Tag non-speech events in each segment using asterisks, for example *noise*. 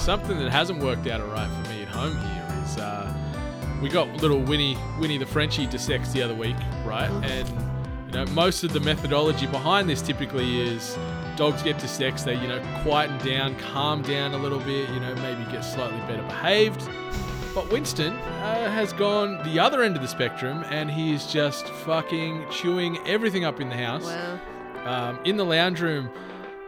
something that hasn't worked out alright for me at home here is uh, we got little Winnie, Winnie the Frenchie to sex the other week, right? And you know, most of the methodology behind this typically is dogs get to sex, they you know quieten down, calm down a little bit, you know, maybe get slightly better behaved. But Winston uh, has gone the other end of the spectrum, and he's just fucking chewing everything up in the house. Wow. Um, in the lounge room.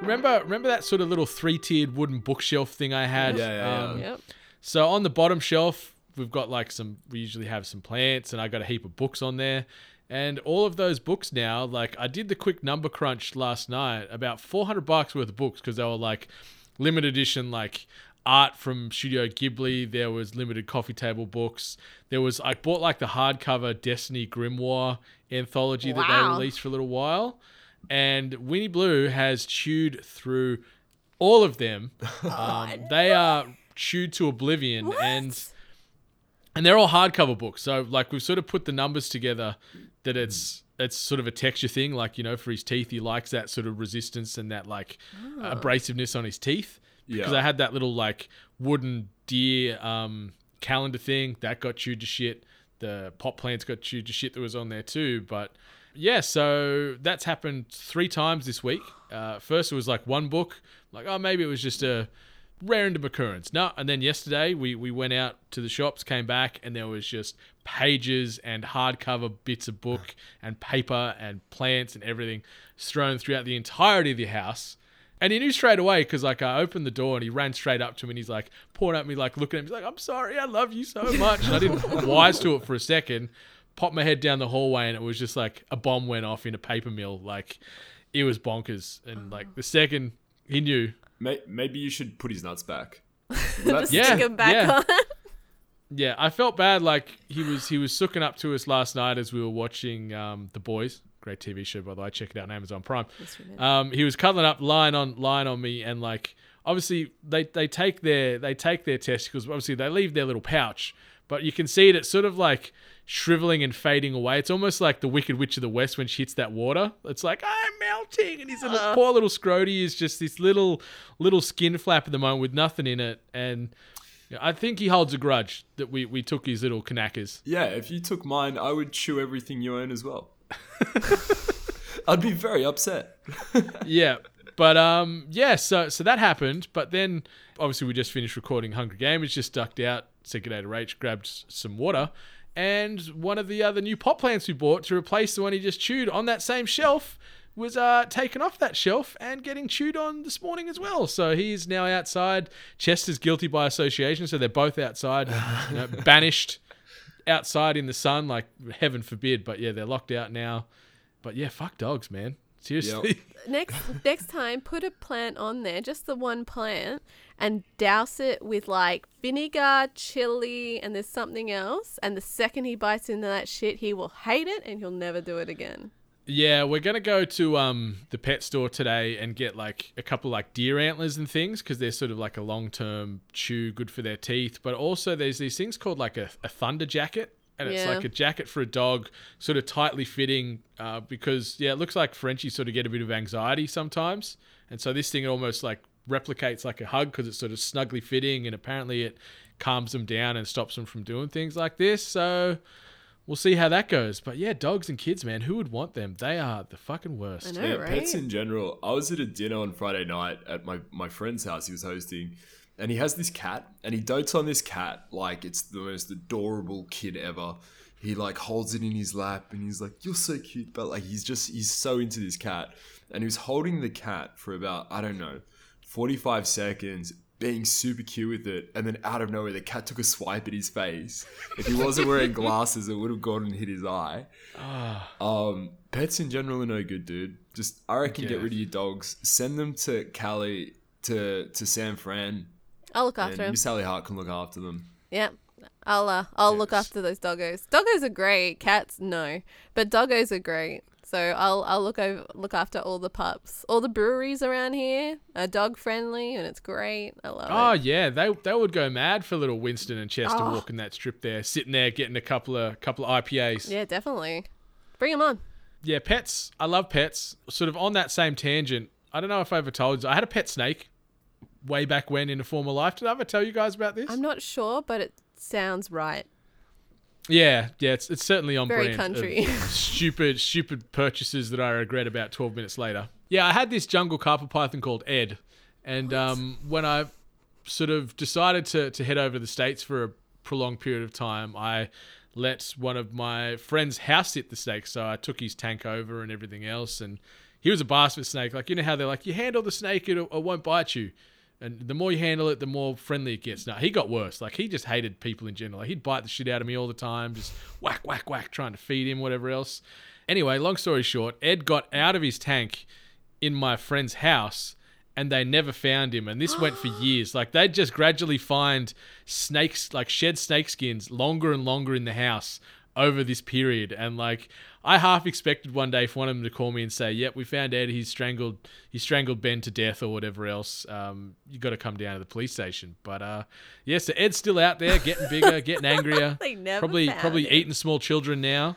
Remember, remember that sort of little three-tiered wooden bookshelf thing I had. Yeah, yeah, yeah. Um, Yep. so on the bottom shelf, we've got like some. We usually have some plants, and I got a heap of books on there. And all of those books now, like I did the quick number crunch last night, about four hundred bucks worth of books because they were like limited edition, like art from Studio Ghibli. There was limited coffee table books. There was I bought like the hardcover Destiny Grimoire anthology that they released for a little while, and Winnie Blue has chewed through all of them. *laughs* Um, they are chewed to oblivion, and and they're all hardcover books. So like we've sort of put the numbers together that it's it's sort of a texture thing. Like you know, for his teeth, he likes that sort of resistance and that like abrasiveness on his teeth. Because Yeah. I had that little like wooden deer um, calendar thing that got chewed to shit. The pot plants got chewed to shit that was on there too. But yeah, so that's happened three times this week. Uh, first, it was like one book, like oh maybe it was just a random occurrence. No, and then yesterday we we went out to the shops, came back, and there was just pages and hardcover bits of book and paper and plants and everything strewn throughout the entirety of the house. And he knew straight away because like I opened the door and he ran straight up to me and he's like pouring at me like looking at me he's like I'm sorry I love you so much and I didn't *laughs* wise to it for a second popped my head down the hallway and it was just like a bomb went off in a paper mill like it was bonkers and like the second he knew Maybe you should put his nuts back. *laughs* Just Yeah, stick him back yeah. on. Yeah, I felt bad. Like he was he was sooking up to us last night as we were watching um, the Boys. Great TV show, by the way. Check it out on Amazon Prime. Um, he was cuddling up, lying on lying on me, and like obviously they, they take their they take their testicles. Obviously they leave their little pouch, but you can see it. It's sort of like shriveling and fading away. It's almost like the Wicked Witch of the West when she hits that water. It's like I'm melting, and his little poor little Scrody is just this little little skin flap at the moment with nothing in it, and. yeah, I think he holds a grudge that we, we took his little knackers. Yeah, if you took mine, I would chew everything you own as well. *laughs* I'd be very upset. *laughs* yeah. But um yeah, so so that happened, but then obviously we just finished recording Hungry Gamers, just ducked out, said good day to Rach, grabbed some water, and one of the other new pot plants we bought to replace the one he just chewed on that same shelf was uh taken off that shelf and getting chewed on this morning as well. So he's now outside. Chester's guilty by association, so they're both outside, *laughs* you know, banished outside in the sun, like heaven forbid. But yeah, they're locked out now. But yeah, fuck dogs, man. Seriously. *laughs* next next time put a plant on there just the one plant and douse it with like vinegar chili and there's something else and the second he bites into that shit he will hate it and he'll never do it again Yeah, we're gonna go to um the pet store today and get like a couple like deer antlers and things because they're sort of like a long term chew, good for their teeth. But also there's these things called like a, a thunder jacket, and it's Yeah. like a jacket for a dog, sort of tightly fitting. Uh, because yeah, it looks like Frenchies sort of get a bit of anxiety sometimes, and so this thing almost like replicates like a hug because it's sort of snugly fitting, and apparently it calms them down and stops them from doing things like this. So. We'll see how that goes. But yeah, dogs and kids, man, who would want them? They are the fucking worst. I know Yeah, right pets in general. I was at a dinner on Friday night at my, my friend's house he was hosting, and he has this cat, and he dotes on this cat like it's the most adorable kid ever. He like holds it in his lap, and he's like, "You're so cute," but like he's just he's so into this cat, and he was holding the cat for about I don't know, forty five seconds. Being super cute with it, and then out of nowhere, the cat took a swipe at his face. If he wasn't wearing glasses, it would have gone and hit his eye. Um, pets in general are no good, dude. Just I reckon get rid of your dogs. Send them to Cali to to San Fran, i'll look after him Miss Sally Hart can look after them. yeah i'll uh, i'll look after those doggos doggos are great cats no but doggos are great so I'll I'll look over look after all the pups. All the breweries around here are dog friendly and it's great. I love Oh it. yeah, they they would go mad for little Winston and Chester Oh. walking that strip there, sitting there getting a couple of couple of IPAs. Yeah, definitely. Bring them on. Yeah, pets. I love pets. Sort of on that same tangent. I don't know if I ever told you. I had a pet snake. Way back when in a former life. Did I ever tell you guys about this? I'm not sure, but it sounds right. Yeah, yeah, it's, it's certainly on Very brand. country. *laughs* stupid, stupid purchases that I regret about 12 minutes later. Yeah, I had this jungle carpet python called Ed. And um, when I sort of decided to, to head over to the States for a prolonged period of time, I let one of my friends house sit the snake. So I took his tank over and everything else. And he was a basket snake. Like, you know how they're like, you handle the snake, it, it won't bite you. And the more you handle it, the more friendly it gets. No, he got worse. Like he just hated people in general. Like, he'd bite the shit out of me all the time, just whack, whack, whack, trying to feed him, whatever else. Anyway, long story short, Ed got out of his tank in my friend's house and they never found him. And this went for *gasps* years. Like they'd just gradually find snakes, like shed snake skins, longer and longer in the house over this period. And like I half expected one day for one of them to call me and say, "Yep, we found Ed. He's strangled. He strangled Ben to death or whatever else. Um, you got to come down to the police station." But uh, yeah, so Ed's still out there, getting bigger, *laughs* getting angrier. They never probably found probably him. eating small children now.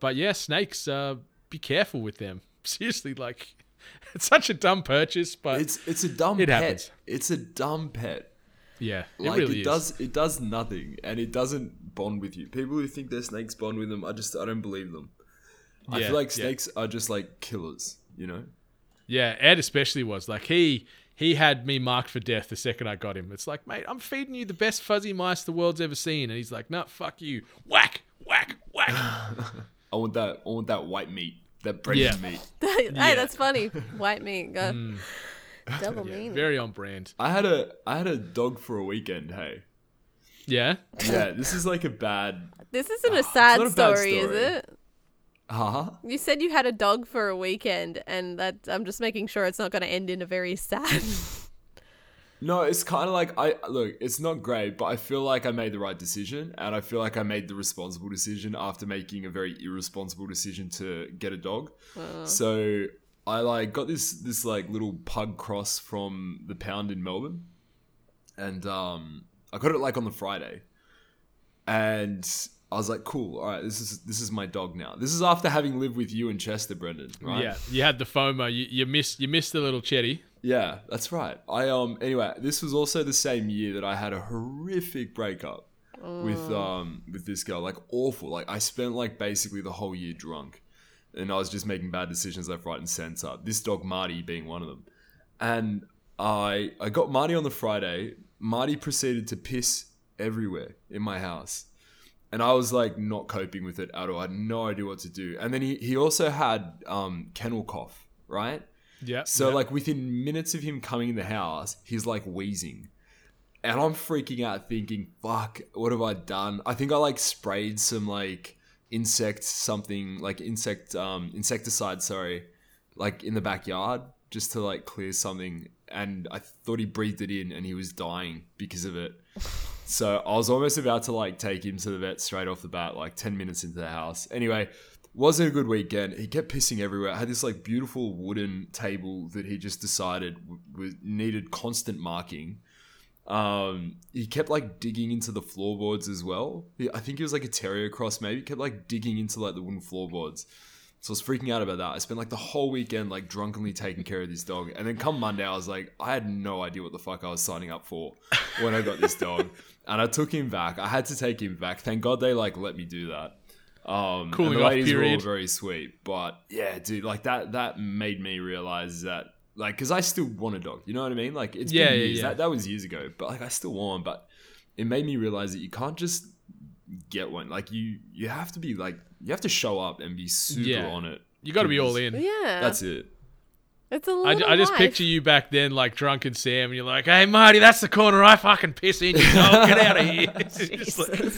But yeah, snakes. Uh, be careful with them. *laughs* Seriously, like it's such a dumb purchase, but It's it's a dumb It pet. happens. It's a dumb pet. yeah, it Like really it is. does it does nothing and it doesn't bond with you. People who think their snakes bond with them, I just I don't believe them. I Yeah, feel like yeah. snakes are just like killers, you know? Yeah, Ed especially was like he he had me marked for death the second I got him. It's like, mate, I'm feeding you the best fuzzy mice the world's ever seen, and he's like, no, fuck you, whack, whack, whack. *laughs* I want that I want that white meat. That breaded Yeah. meat. *laughs* hey, Yeah. that's funny. White meat. Go. Mm. *laughs* Double Yeah, meaning. very on brand. I had a I had a dog for a weekend, hey. Yeah, Yeah, this is like a bad This isn't *sighs* a sad not a bad story, is it? Huh? You said you had a dog for a weekend, and that I'm just making sure it's not going to end in a very sad. *laughs* No, it's kind of like I look. It's not great, but I feel like I made the right decision, and I feel like I made the responsible decision after making a very irresponsible decision to get a dog. So I like got this this like little pug cross from the pound in Melbourne, and um, I got it like on the Friday, and I was like, cool. All right, this is this is my dog now. This is after having lived with you and Chester, Brendan. Right? yeah. You had the FOMO. You, you missed you missed the little chetty. Yeah, that's right. I um anyway, this was also the same year that I had a horrific breakup with um with this girl. Like awful. Like I spent like basically the whole year drunk. And I was just making bad decisions left, right, and center. This dog Marty being one of them. And I I got Marty on the Friday. Marty proceeded to piss everywhere in my house. And I was like not coping with it at all. I had no idea what to do. And then he, he also had um kennel cough, right? Yeah. So yeah. like within minutes of him coming in the house, he's like wheezing. And I'm freaking out thinking, fuck, what have I done? I think I like sprayed some like insect something like insect um insecticide, sorry, like in the backyard just to like clear something and I thought he breathed it in and he was dying because of it. So I was almost about to like take him to the vet straight off the bat, like 10 minutes into the house. Anyway, wasn't a good weekend. He kept pissing everywhere. I had this like beautiful wooden table that he just decided was needed constant marking. Um, he kept like digging into the floorboards as well. I think he was like a terrier cross, maybe. He kept like digging into like the wooden floorboards. So I was freaking out about that. I spent like the whole weekend like drunkenly taking care of this dog. And then come Monday, I was like, I had no idea what the fuck I was signing up for when I got this dog. *laughs* And I took him back. I had to take him back. Thank God they like let me do that. Um, Cooling and the off ladies were all period. very sweet. But yeah, dude, like that that made me realize that like because I still want a dog. You know what I mean? Like it's Yeah, been yeah, years. yeah. That that was years ago. But like I still want one. But it made me realize that you can't just get one. Like you you have to be like you have to show up and be super Yeah. on it. you got to be all in. yeah. That's it. It's a I, little I just picture you back then, like drunken Sam, and you're like, "Hey, Marty, that's the corner I fucking piss in. You know, get out of here!" *laughs* Just like,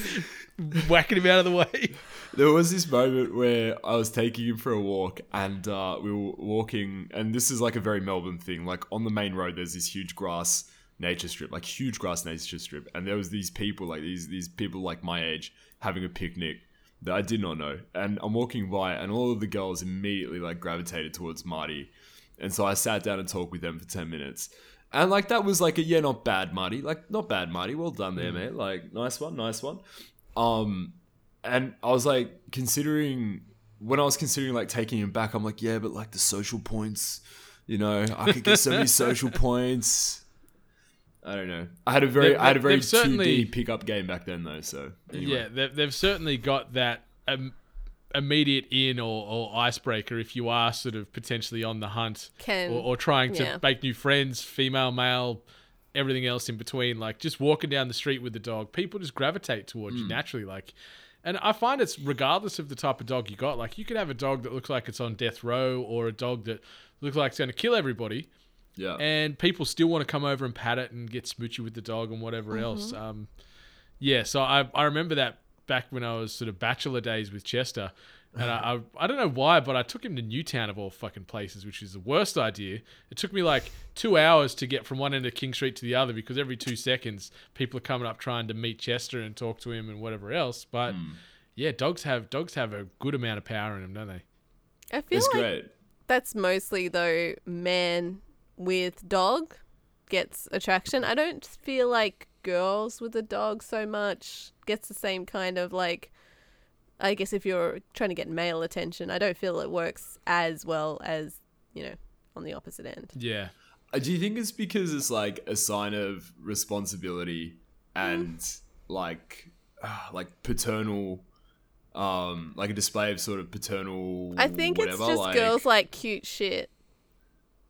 *laughs* whacking him out of the way. There was this moment where I was taking him for a walk, and uh, we were walking, and this is like a very Melbourne thing. Like on the main road, there's this huge grass nature strip, like huge grass nature strip, and there was these people, like these these people like my age, having a picnic that I did not know. And I'm walking by, and all of the girls immediately like gravitated towards Marty, and so I sat down and talked with them for ten minutes. And like that was like a yeah, not bad, Marty. Like not bad, Marty. Well done there, mate. Like nice one, nice one. Um, and I was like considering when I was considering like taking him back, I'm like, yeah, but like the social points, you know, I could get so many *laughs* social points. I don't know. I had a very, They've- I had a very certainly- 2D pickup game back then, though. So anyway. Yeah, they've, they've certainly got that um, immediate in or, or icebreaker if you are sort of potentially on the hunt Can- or, or trying to yeah. make new friends, female, male, everything else in between. Like just walking down the street with the dog, people just gravitate towards you naturally. Like, and I find it's regardless of the type of dog you got. Like, you could have a dog that looks like it's on death row or a dog that looks like it's going to kill everybody yeah. and people still want to come over and pat it and get smoochy with the dog and whatever else. Um, yeah, so I I remember that back when I was sort of bachelor days with Chester, and I, I I don't know why, but I took him to Newtown of all fucking places, which is the worst idea. It took me like two hours to get from one end of King Street to the other because every two seconds people are coming up trying to meet Chester and talk to him and whatever else. But hmm. yeah, dogs have dogs have a good amount of power in them, don't they? I feel it's like great. that's mostly though man with dog gets attraction. I don't feel like girls with a dog so much gets the same kind of like I guess if you're trying to get male attention, I don't feel it works as well as, you know, on the opposite end. Yeah. Uh, Do you think it's because it's like a sign of responsibility and like uh, like paternal um like a display of sort of paternal I think whatever, it's just girls like cute shit.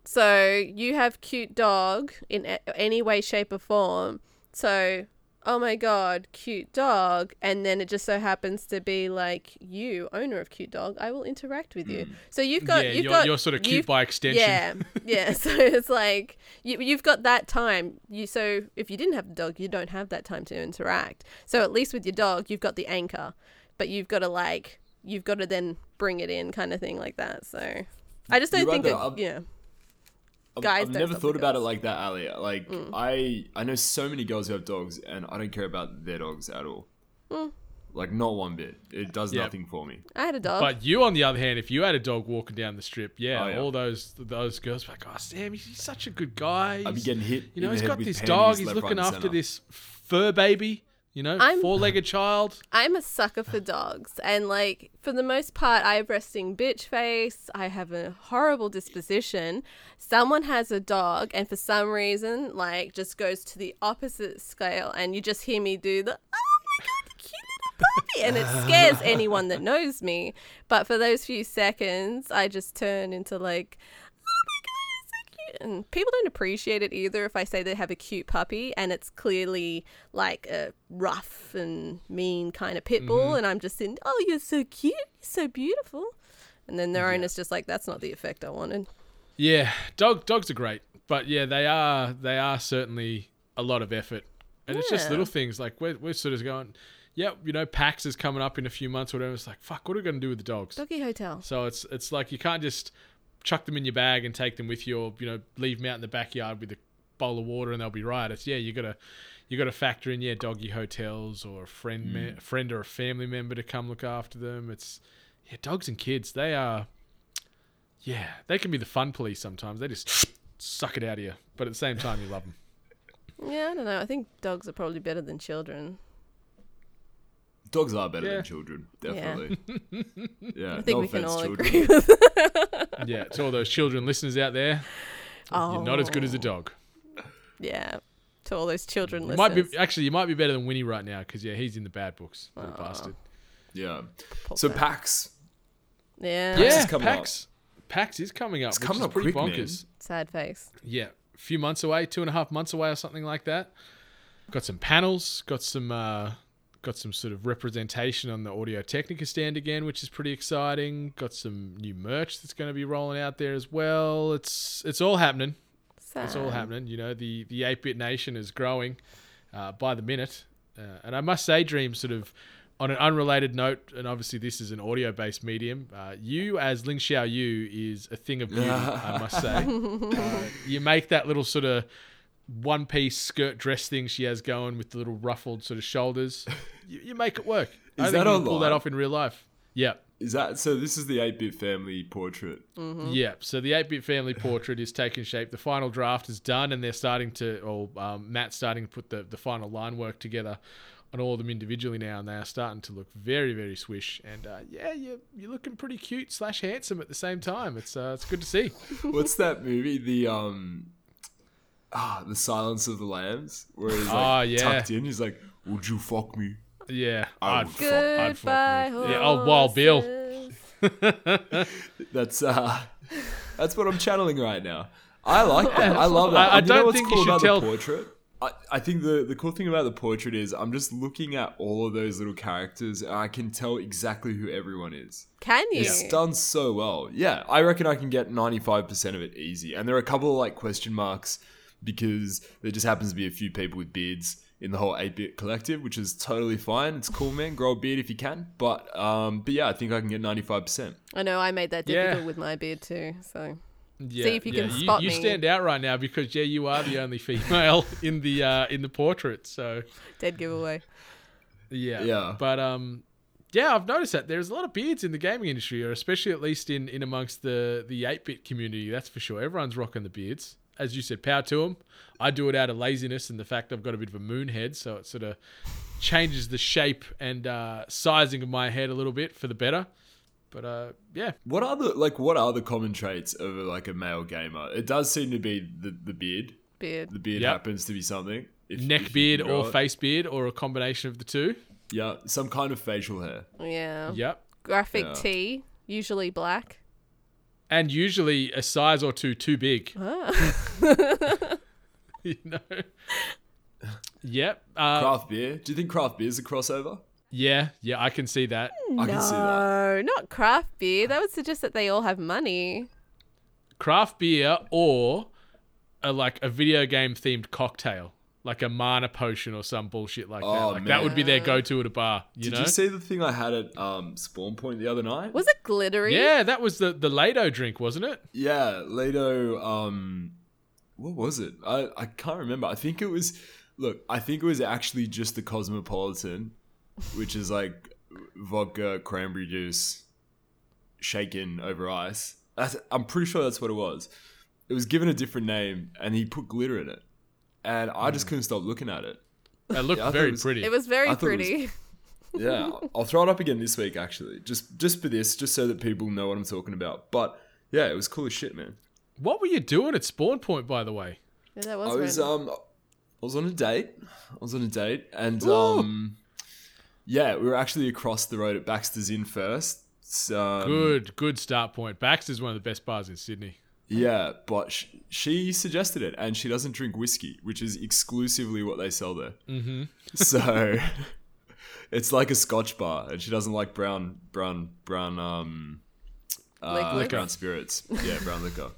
So you have cute dog in any way, shape, or form. So, oh my god, cute dog, and then it just so happens to be like you, owner of cute dog. I will interact with you. Hmm. So you've got yeah, you've you're, got you're sort of cute by extension. yeah, yeah. *laughs* So it's like you, you've got that time. You so if you didn't have the dog, you don't have that time to interact. So at least with your dog, you've got the anchor, but you've got to like you've got to then bring it in, kind of thing like that. So I just don't You're think though, that yeah. I've, guys I've don't never thought with about it like that, Ali. Like Mm. I I know so many girls who have dogs and I don't care about their dogs at all. Mm. Like not one bit. It does Yep. nothing for me. I had a dog. But you, on the other hand, if you had a dog walking down the strip, yeah, Oh, yeah. all those those girls were like, "Oh, Sam, he's, he's such a good guy. I'd be He's- getting hit. you know, in he's the head got this dog. He's looking right, after center." this fur baby. You know, I'm- four-legged child. I'm a sucker for dogs, and like for the most part, I have resting bitch face. I have a horrible disposition. Someone has a dog, and for some reason, like just goes to the opposite scale, and you just hear me do the oh my god, the cute little puppy, and it scares *laughs* anyone that knows me. But for those few seconds, I just turn into like. And people don't appreciate it either if I say they have a cute puppy and it's clearly like a rough and mean kind of pit bull, mm-hmm. and I'm just in, oh, you're so cute, you're so beautiful. And then their owner's just like, that's not the effect I wanted. Yeah, dog dogs are great, but yeah, they are they are certainly a lot of effort, and it's just little things like we're we're sort of going, Yep, you know, PAX is coming up in a few months or whatever. It's like, fuck, what are we gonna do with the dogs? Doggy Hotel. So it's it's like you can't just chuck them in your bag and take them with you, or you know, leave them out in the backyard with a bowl of water and they'll be right. It's yeah, you gotta you gotta factor in yeah, doggy hotels or a friend me- mm. a friend or a family member to come look after them. It's yeah, dogs and kids they are yeah they can be the fun police sometimes. They just suck it out of you, but at the same time you love them. *laughs* Yeah, I don't know. I think dogs are probably better than children. Dogs are better Yeah. than children, definitely. *laughs* Yeah, I think no we can offense, all children. agree with *laughs* Yeah, to all those children listeners out there, Oh, you're not as good as a dog. Yeah. To all those children You listeners. might be actually you might be better than Winnie right now because yeah, he's in the bad books, little Aw. bastard. Yeah. Poor So. PAX. Yeah. PAX yeah, is coming PAX. PAX is coming up. It's which coming is up pretty quick, man. bonkers. Sad face. Yeah, a few months away, two and a half months away, or something like that. Got some panels. Got some. Uh, got some sort of representation on the Audio Technica stand again, which is pretty exciting. Got some new merch that's going to be rolling out there as well. It's it's all happening. Sad. It's all happening. You know, the the Atebit nation is growing uh, by the minute, uh, and I must say, Dream, sort of on an unrelated note, and obviously this is an audio based medium. Uh, you as Ling Xiao Yu is a thing of beauty, I must say. *laughs* Uh, you make that little sort of one piece skirt dress thing she has going with the little ruffled sort of shoulders. *laughs* You, you make it work. Is think that you can pull that off in real life. Yeah. Is that so? This is the Atebit family portrait. Mm-hmm. Yeah, so the Atebit family portrait is taking shape. The final draft is done, and they're starting to, or um, Matt's starting to put the, the final line work together on all of them individually now, and they are starting to look very, very swish. And uh, yeah, you're, you're looking pretty cute slash handsome at the same time. It's uh, it's good to see. *laughs* What's that movie? The um, ah, the Silence of the Lambs, where he's like Oh, yeah. tucked in. He's like, "Would you fuck me?" Yeah, I I'd would fuck, I'd fuck with- Yeah, oh, Wild Bill. *laughs* That's uh, that's what I'm channeling right now. I like that. I love that. I- I know don't what's think you cool should about tell- the portrait. I, I think the, the cool thing about the portrait is I'm just looking at all of those little characters and I can tell exactly who everyone is. Can you? It's done so well. Yeah, I reckon I can get 95% of it easy. And there are a couple of like question marks because there just happens to be a few people with beards in the whole Atebit collective, which is totally fine. It's cool, man. Grow a beard if you can. But um, but yeah, I think I can get 95%. I know I made that Yeah. difficult with my beard too. So Yeah, See if you can yeah. spot you, me. stand out right now because yeah, you are the only female *laughs* in the uh, in the portrait. So dead giveaway. yeah, Yeah. But um, yeah, I've noticed that there's a lot of beards in the gaming industry, or especially at least in in amongst the the Atebit community. That's for sure. Everyone's rocking the beards. As you said, power to them. I do it out of laziness and the fact I've got a bit of a moon head, so it sort of changes the shape and uh, sizing of my head a little bit for the better. But uh, yeah, What are the like? What are the common traits of like a male gamer? It does seem to be the, the beard. Beard. The beard Yep. happens to be something. If, neck if beard or it. face beard or a combination of the two. Yeah, some kind of facial hair. Yeah. Yep. Graphic Yeah. tee, usually black. And usually a size or two too big. *laughs* Ah. *laughs* you know. Yep. Uh, Craft beer. Do you think craft beer is a crossover? yeah. Yeah. I can see that. I can see that. no, not craft beer. That would suggest that they all have money. Craft beer or a like a video game themed cocktail, like a mana potion or some bullshit like that. Oh, Like that would be their go-to at a bar. You Did know. you see the thing I had at um, Spawn Point the other night? Was it glittery? yeah, that was the the Lado drink, wasn't it? Yeah, Lato. Um, what was it? I I can't remember. I think it was. Look, I think it was actually just the Cosmopolitan, which is like vodka, cranberry juice, shaken over ice. That's, I'm pretty sure that's what it was. It was given a different name, and he put glitter in it, and I just couldn't stop looking at it. It looked Yeah, very it was- pretty. It was very I thought it was- pretty. *laughs* Yeah, I'll throw it up again this week actually, just just for this, just so that people know what I'm talking about. But yeah, it was cool as shit, man. what were you doing at Spawn Point, by the way? Yeah, that was, I was random. um, I was on a date. I was on a date, and Ooh. um, yeah, we were actually across the road at Baxter's Inn first. So, um, Good, good start point. Baxter's one of the best bars in Sydney. Yeah, but sh- she suggested it, and she doesn't drink whiskey, which is exclusively what they sell there. Mm-hmm. *laughs* So it's like a Scotch bar, and she doesn't like brown, brown, brown, um, uh, brown spirits. Yeah, brown liquor.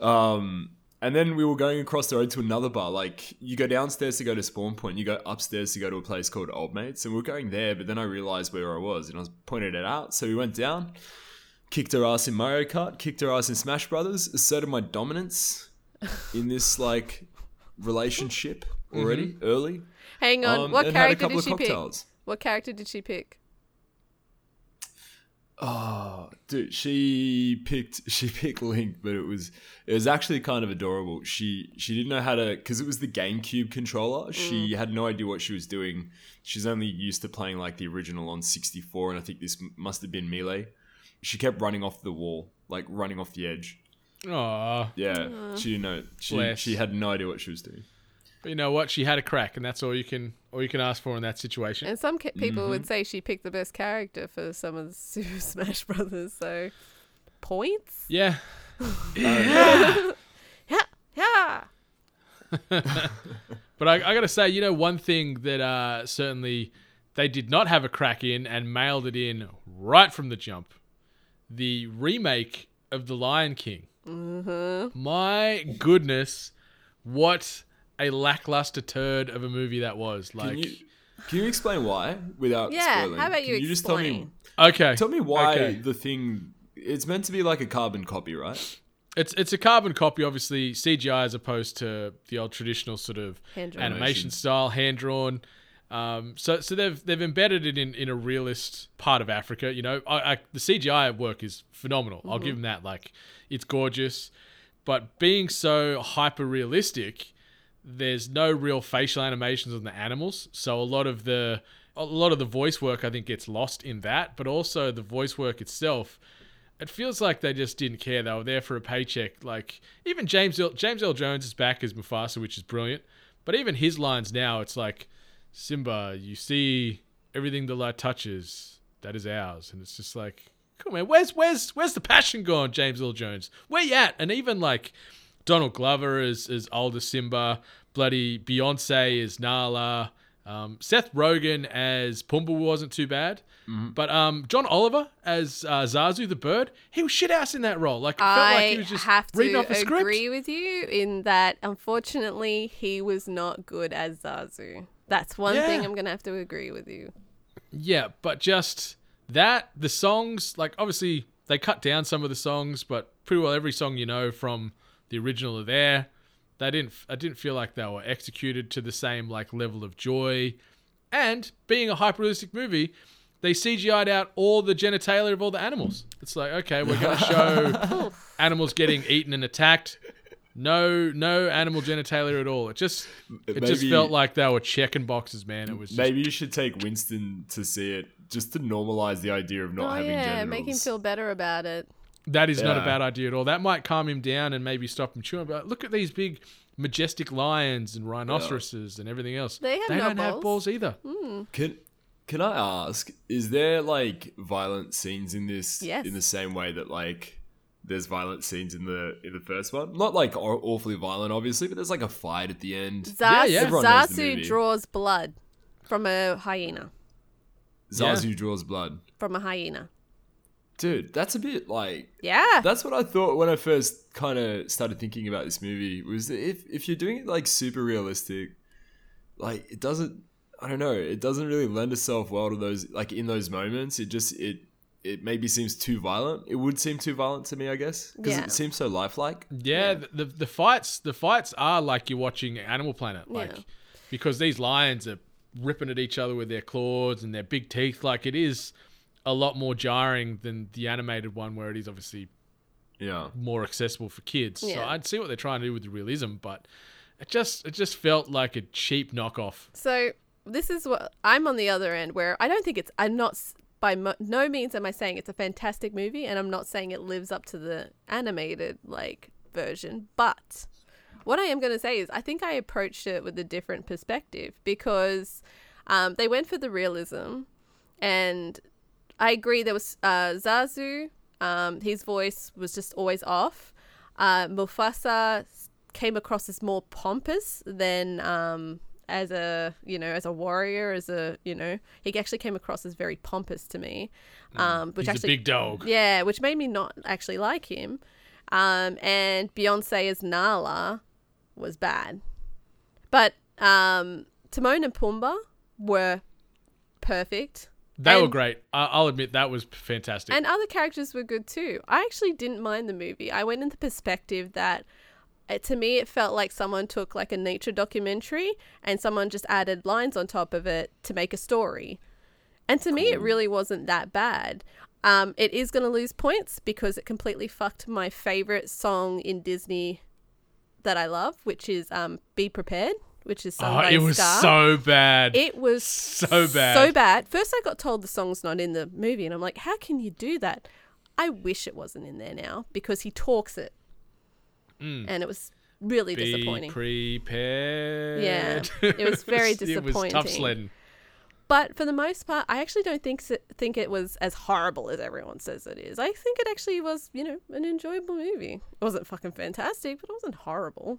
Um, and then we were going across the road to another bar. Like you go downstairs to go to Spawn Point, you go upstairs to go to a place called Old Mates, and we are going there. But then I realized where I was, and I was pointed it out. So we went down, kicked her ass in Mario Kart, kicked her ass in Smash Brothers, asserted my dominance in this *laughs* like relationship already early. Hang on. Um, what and had a character did she pick? What character did she pick? Oh, dude, she picked *laughs* she picked Link, but it was it was actually kind of adorable. She she didn't know how to because it was the GameCube controller. She had no idea what she was doing. She's only used to playing like the original on 64, and I think this must have been melee. She kept running off the wall, like running off the edge. Aw. Yeah, she didn't know. She Bless. she had no idea what she was doing. But you know what? She had a crack, and that's all you can all you can ask for in that situation. And some ca- people Mm-hmm. would say she picked the best character for some of the *laughs* Super Smash Brothers. So points. Yeah. *laughs* Yeah. Yeah. *laughs* But I, I got to say, you know, one thing that uh, certainly they did not have a crack in and mailed it in right from the jump the remake of The Lion King. Mm-hmm. My goodness, what a lackluster turd of a movie that was. Like, Can you can you explain why without spoiling? Yeah. spoiling? How about Can you, just tell me explain? okay. tell me why Okay. the thing it's meant to be like a carbon copy, right? It's it's a carbon copy, obviously CGI as opposed to the old traditional sort of animation Animation. style, hand drawn. Um, so so they've they've embedded it in, in a realist part of Africa. You know, I, I, the CGI work is phenomenal. I'll give them that. Like, it's gorgeous, but being so hyper realistic, there's no real facial animations on the animals. So a lot of the a lot of the voice work I think gets lost in that, but also the voice work itself it feels like they just didn't care. They were there for a paycheck. Like even James Earl, James Earl Jones is back as Mufasa, which is brilliant. But even his lines now, it's like Simba, you see everything the light touches, that is ours, and it's just like, cool man, where's where's where's the passion gone, James Earl Jones? Where you at? And even like Donald Glover is is older Simba, bloody Beyonce is Nala. Um, Seth Rogen as Pumbaa wasn't too bad, but um, John Oliver as uh, Zazu the bird, he was shit ass in that role. Like it felt I like he was just have reading to off a script. agree with you in that unfortunately he was not good as Zazu. That's one thing I'm gonna have to agree with you. Yeah, but just that the songs, like obviously they cut down some of the songs, but pretty well every song you know from the original are there. They didn't. I didn't feel like they were executed to the same like level of joy, and being a hyper realistic movie, they CGI'd out all the genitalia of all the animals. It's like okay, we're gonna show *laughs* animals getting eaten and attacked. No, no animal genitalia at all. It just, it just felt like they were checking boxes, man. It was just Maybe you should take Winston to see it just to normalize the idea of not oh having yeah, genitals. make him feel better about it. That is not a bad idea at all. That might calm him down and maybe stop him chewing. But look at these big, majestic lions and rhinoceroses and everything else. They have no don't have balls. balls either. Hmm. Can can I ask? Is there like violent scenes in this? Yes. In the same way that like there's violent scenes in the in the first one. Not like aw- awfully violent, obviously, but there's like a fight at the end. Yeah. The Zazu draws blood from a hyena. Zazu draws blood. From a hyena. Dude, that's a bit like Yeah. that's what I thought when I first kind of started thinking about this movie. Was that if if you're doing it like super realistic, like it doesn't. I don't know. It doesn't really lend itself well to those like in those moments. It just it it maybe seems too violent. It would seem too violent to me, I guess, because Yeah. it seems so lifelike. Yeah, The, the the fights the fights are like you're watching Animal Planet, like Yeah. because these lions are ripping at each other with their claws and their big teeth. Like it is a lot more jarring than the animated one, where it is obviously Yeah. more accessible for kids. So I'd see what they're trying to do with the realism, but it just it just felt like a cheap knockoff. So this is what I'm on the other end where I don't think it's I'm not s- by mo- no means am I saying it's a fantastic movie and I'm not saying it lives up to the animated like version, but what I am going to say is I think I approached it with a different perspective because um, they went for the realism and I agree there was uh, Zazu um, his voice was just always off. Uh, Mufasa came across as more pompous than um, as a you know as a warrior as a you know he actually came across as very pompous to me um, which He's actually a big dog. yeah which made me not actually like him um, and Beyonce as Nala was bad but um, Timon and Pumbaa were perfect They were great. I'll admit that was fantastic. and other characters were good too. I actually didn't mind the movie. I went in the perspective that uh, to me it felt like someone took like a nature documentary and someone just added lines on top of it to make a story. And to me it really wasn't that bad. Um, it is going to lose points because it completely fucked my favorite song in Disney that I love, which is um, "Be Prepared," which is sung oh, it was Scar. so bad. It was So bad. So bad. First, I got told the song's not in the movie, and I'm like, how can you do that? I wish it wasn't in there now because he talks it, and it was really Mm. Be disappointing. prepared. Yeah, *laughs* it was very disappointing. It was tough disappointing. sledding. but for the most part, I actually don't think think it was as horrible as everyone says it is. I think it actually was, you know, an enjoyable movie. It wasn't fucking fantastic, but it wasn't horrible.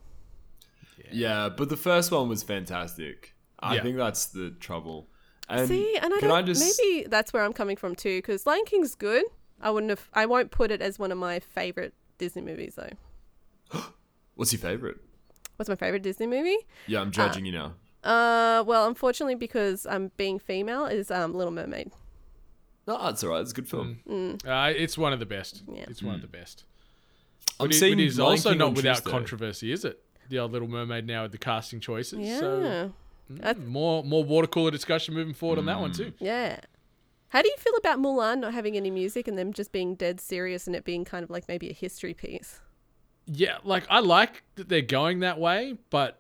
Yeah, but the first one was fantastic. I Yeah. think that's the trouble. And See, and I can don't. I just Maybe that's where I'm coming from too. Because Lion King's good. I wouldn't have. I won't put it as one of my favorite Disney movies though. *gasps* What's your favorite? What's my favorite Disney movie? Yeah, I'm judging you now. Uh, well, unfortunately, because I'm being female, is um Little Mermaid. No, that's alright. It's a good film. Uh, it's one of the best. Yeah. It's one of the best. I'm But it, seeing it is Lion also King not without Tuesday. controversy, is it? The old Little Mermaid now with the casting choices. Yeah, So mm, more more water cooler discussion moving forward on that one Mm. too. yeah. How do you feel about Mulan not having any music and them just being dead serious and it being kind of like maybe a history piece? Yeah, like I like that they're going that way, but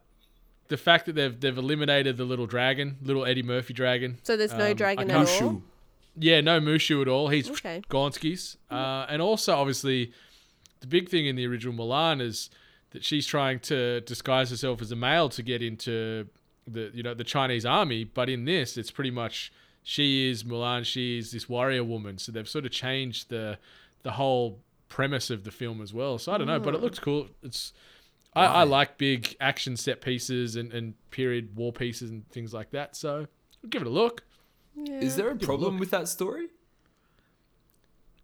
the fact that they've they've eliminated the little dragon, little Eddie Murphy dragon. So there's no Um, I dragon can't- at all. Mushu. Yeah, no Mushu at all. He's Okay. Gonskis. Uh, and also, obviously, the big thing in the original Mulan is that she's trying to disguise herself as a male to get into the you know the Chinese army. But in this, it's pretty much she is Mulan. She is this warrior woman. So they've sort of changed the the whole premise of the film as well. So I don't know, but it mm. looks cool. It's I, I like big action set pieces and, and period war pieces and things like that. So give it a look. Yeah. Is there a Give a problem with that story?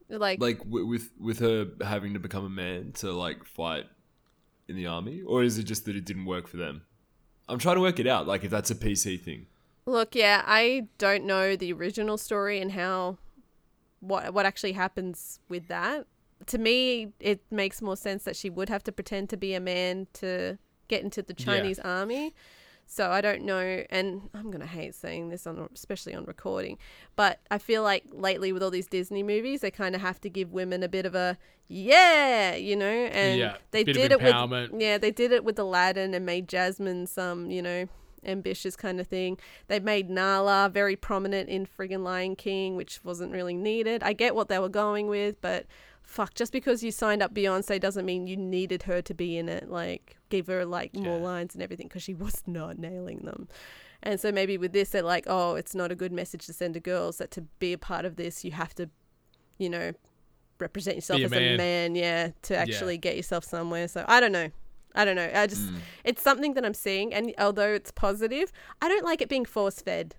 like, Like w- with with her having to become a man to like fight in the army, or is it just that it didn't work for them? I'm trying to work it out. Like if that's a PC thing. Look, yeah, I don't know the original story and how what what actually happens with that. To me, it makes more sense that she would have to pretend to be a man to get into the Yeah. Chinese army. So I don't know, and I'm gonna hate saying this on, especially on recording, but I feel like lately with all these Disney movies, they kind of have to give women a bit of a yeah, you know, and Yeah, they did it with yeah, they did it with Aladdin and made Jasmine some, you know, ambitious kind of thing. They made Nala very prominent in friggin' Lion King, which wasn't really needed. I get what they were going with, but fuck, just because you signed up Beyonce doesn't mean you needed her to be in it. Like, give her like more Yeah. lines and everything because she was not nailing them. And so maybe with this, they're like, oh, it's not a good message to send to girls that to be a part of this, you have to, you know, represent yourself a as a man. man, yeah, to actually get yourself somewhere. So I don't know. I don't know. I just, Mm. it's something that I'm seeing, and although it's positive, I don't like it being force fed.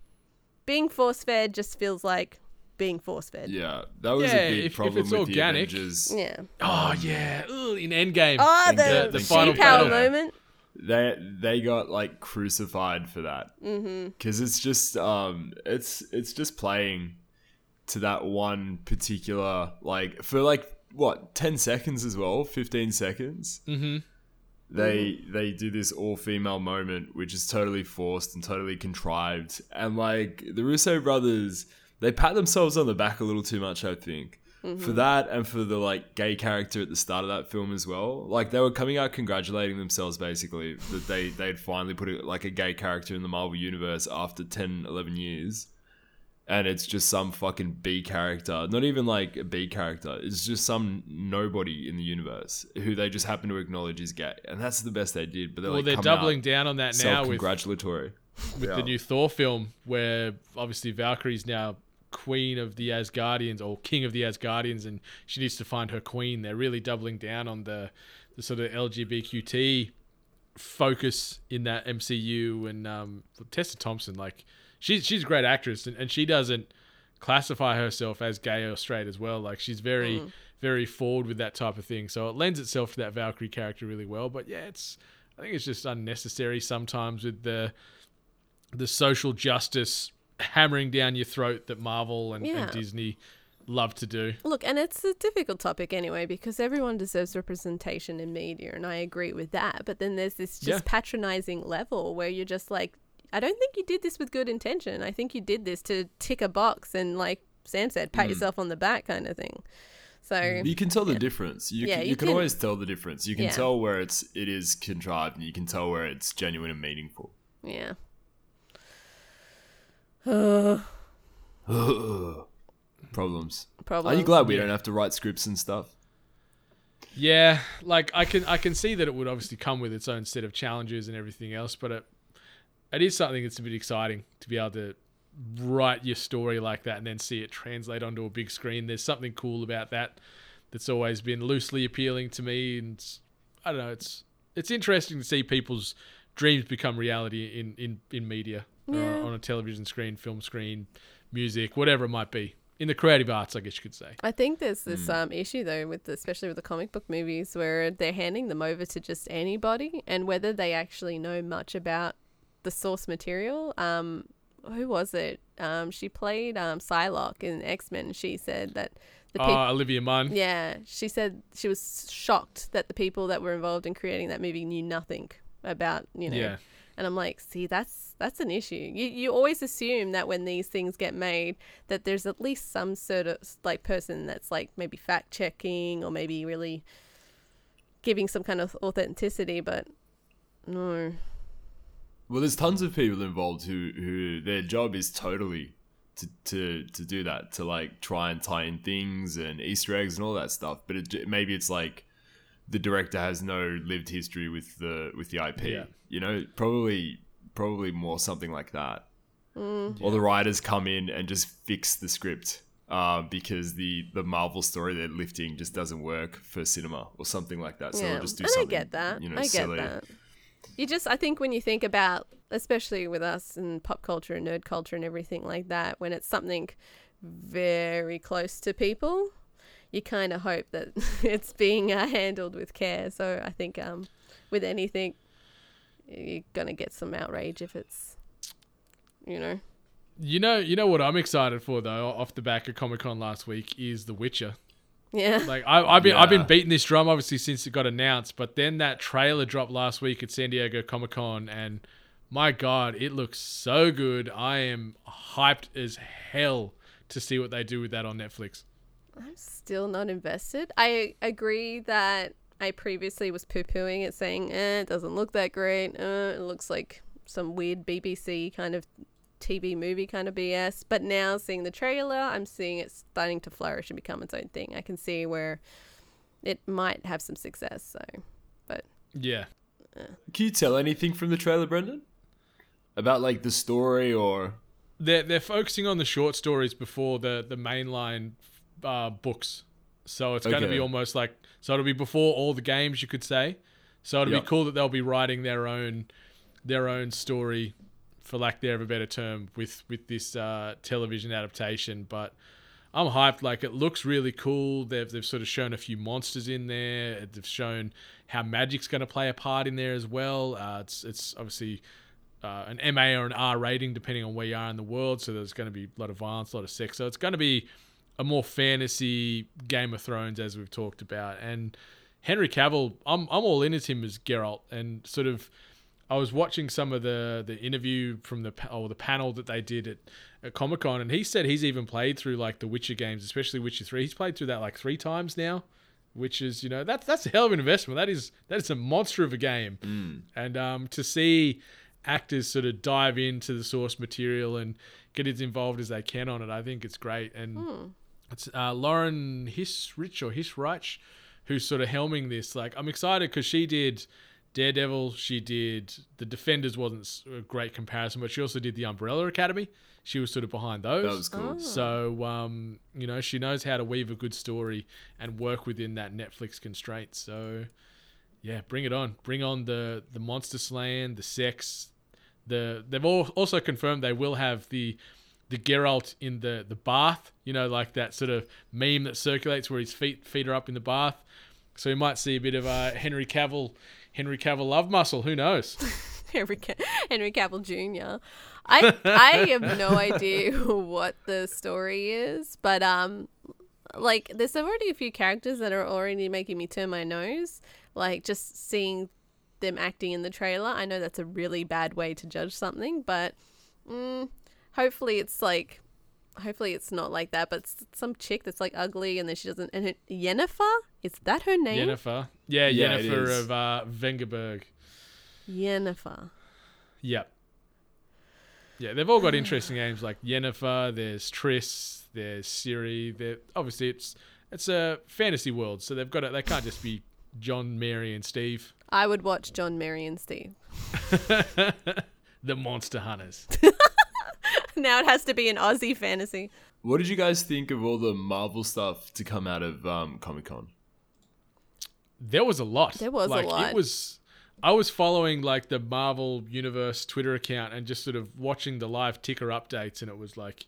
Being force fed just feels like being force fed. Yeah, that was Yeah, a big if- if problem it's with organic- the Avengers. Yeah. Oh yeah, Ugh, in Endgame. Oh, the, the- the, the final power battle. moment. They they got like crucified for that Mm-hmm. because it's just um it's it's just playing to that one particular like for like what 10 seconds as well 15 seconds Mm-hmm. they they do this all female moment which is totally forced and totally contrived and like the russo brothers they pat themselves on the back a little too much i think for mm-hmm. that and for the like gay character at the start of that film as well like they were coming out congratulating themselves basically that they they'd finally put a, like a gay character in the marvel universe after 10 11 years and it's just some fucking B character. Not even like a B character. It's just some nobody in the universe who they just happen to acknowledge is gay, and that's the best they did. But they're Well, like they're doubling out down on that now with self-congratulatory. with the new Thor film, where obviously Valkyrie's now queen of the Asgardians or king of the Asgardians, and she needs to find her queen. They're really doubling down on the the sort of LGBTQT focus in that MCU. And um, Tessa Thompson, like she's she's a great actress, and, and she doesn't classify herself as gay or straight as well. Like she's very very forward with that type of thing. So it lends itself to that Valkyrie character really well. But yeah, it's I think it's just unnecessary sometimes with the the social justice hammering down your throat that Marvel and, Yeah. and Disney love to do. Look, and it's a difficult topic anyway because everyone deserves representation in media, and I agree with that. But then there's this just Yeah. patronizing level where you're just like, I don't think you did this with good intention. I think you did this to tick a box and, like Sam said, pat hmm. yourself on the back kind of thing. So You can tell the difference. You Yeah, can, you you can can- always tell the difference. You can Yeah. tell where it's it is contrived, and you can tell where it's genuine and meaningful. yeah. Uh, *sighs* Problems. problems. Are you glad we Yeah. don't have to write scripts and stuff? Yeah, like I can I can see that it would obviously come with its own set of challenges and everything else, but it it is something that's a bit exciting to be able to write your story like that and then see it translate onto a big screen. There's something cool about that that's always been loosely appealing to me, and it's- I don't know. It's it's interesting to see people's dreams become reality in in in media or Yeah. on a television screen, film screen, music, whatever it might be. In the creative arts, I guess you could say. I think there's this um, issue though with the, especially with the comic book movies where they're handing them over to just anybody and whether they actually know much about the source material. Um, who was it? Um, she played um, Psylocke in X Men. She said that the Oh, people. Olivia Munn. Yeah, she said she was shocked that the people that were involved in creating that movie knew nothing about you know. Yeah. And I'm like, see, that's that's an issue. You you always assume that when these things get made, that there's at least some sort of like person that's like maybe fact checking or maybe really giving some kind of authenticity. But no, Well, there's tons of people involved who who their job is totally to, to to do that to like try and tie in things and Easter eggs and all that stuff. But it, maybe it's like the director has no lived history with the with the IP. Yeah. You know, probably probably more something like that. Mm. Or the writers come in and just fix the script uh, because the the Marvel story they're lifting just doesn't work for cinema or something like that. So yeah, they'll just do and I get that. You know, I get silly. that. You just, I think, when you think about, especially with us and pop culture and nerd culture and everything like that, when it's something very close to people, you kind of hope that *laughs* it's being uh, handled with care. So I think um, with anything, you're gonna get some outrage if it's, you know. You know, you know what I'm excited for though, off the back of Comic Con last week, is The Witcher. Yeah. *laughs* Like I, I've been, I've been beating this drum obviously since it got announced, but then that trailer dropped last week at San Diego Comic Con, and my God, it looks so good. I am hyped as hell to see what they do with that on Netflix. I'm still not invested. I agree that I previously was poo pooing it, saying, eh, it doesn't look that great. Uh, it looks like some weird BBC kind of TV movie kind of BS. But now seeing the trailer, I'm seeing it starting to flourish and become its own thing. I can see where it might have some success. So, but Yeah, Can you tell anything from the trailer, Brendan? About like the story or they're they're focusing on the short stories before the the mainline uh, books. So it's going to Okay. be almost like so it'll be before all the games, you could say. So it'll Yep. be cool that they'll be writing their own their own story, for lack there of a better term, with with this uh, television adaptation. But I'm hyped. Like it looks really cool. They've they've sort of shown a few monsters in there. They've shown how magic's going to play a part in there as well. Uh, it's it's obviously uh, an MA or an R rating depending on where you are in the world. So there's going to be a lot of violence, a lot of sex. So it's going to be a more fantasy Game of Thrones as we've talked about. And Henry Cavill, I'm I'm all in as him as Geralt, and sort of. I was watching some of the the interview from the pa- or the panel that they did at, at Comic Con, and he said he's even played through like the Witcher games, especially Witcher Three. He's played through that like three times now, which is you know that's that's a hell of an investment. That is that is a monster of a game, and um, to see actors sort of dive into the source material and get as involved as they can on it, I think it's great. And it's uh, Lauren Hissrich or Hisreich who's sort of helming this. Like, I'm excited because she did Daredevil, she did The Defenders, wasn't a great comparison, but she also did The Umbrella Academy. She was sort of behind those. that was cool. So, um, you know, she knows how to weave a good story and work within that Netflix constraint. So, yeah, bring it on. Bring on the the monster slaying, the sex. The they've all also confirmed they will have the the Geralt in the the bath. You know, like that sort of meme that circulates where his feet feet are up in the bath. So we might see a bit of uh, Henry Cavill Henry Cavill love muscle. Who knows? *laughs* Henry, Ca- Henry Cavill Jr. I I have no *laughs* idea what the story is, but um, like there's already a few characters that are already making me turn my nose. Like just seeing them acting in the trailer. I know that's a really bad way to judge something, but mm, hopefully it's like. Hopefully it's not like that, but some chick that's like ugly and then she doesn't. And her, Yennefer is that her name? Jennifer. Yeah, Yeah, it Jennifer is. of uh, Vengerberg. Yennefer. Yep. Yeah, they've all got interesting *sighs* names like Yennefer. There's Triss. There's Ciri. They're, obviously, it's it's a fantasy world, so they've got it. They can't just be John, Mary, and Steve, I would watch John, Mary, and Steve. *laughs* the Monster Hunters. *laughs* *laughs* now it has to be an Aussie fantasy. What did you guys think of all the Marvel stuff to come out of um, Comic Con? There was a lot. There was a lot. It was. I was following like the Marvel Universe Twitter account and just sort of watching the live ticker updates, and it was like,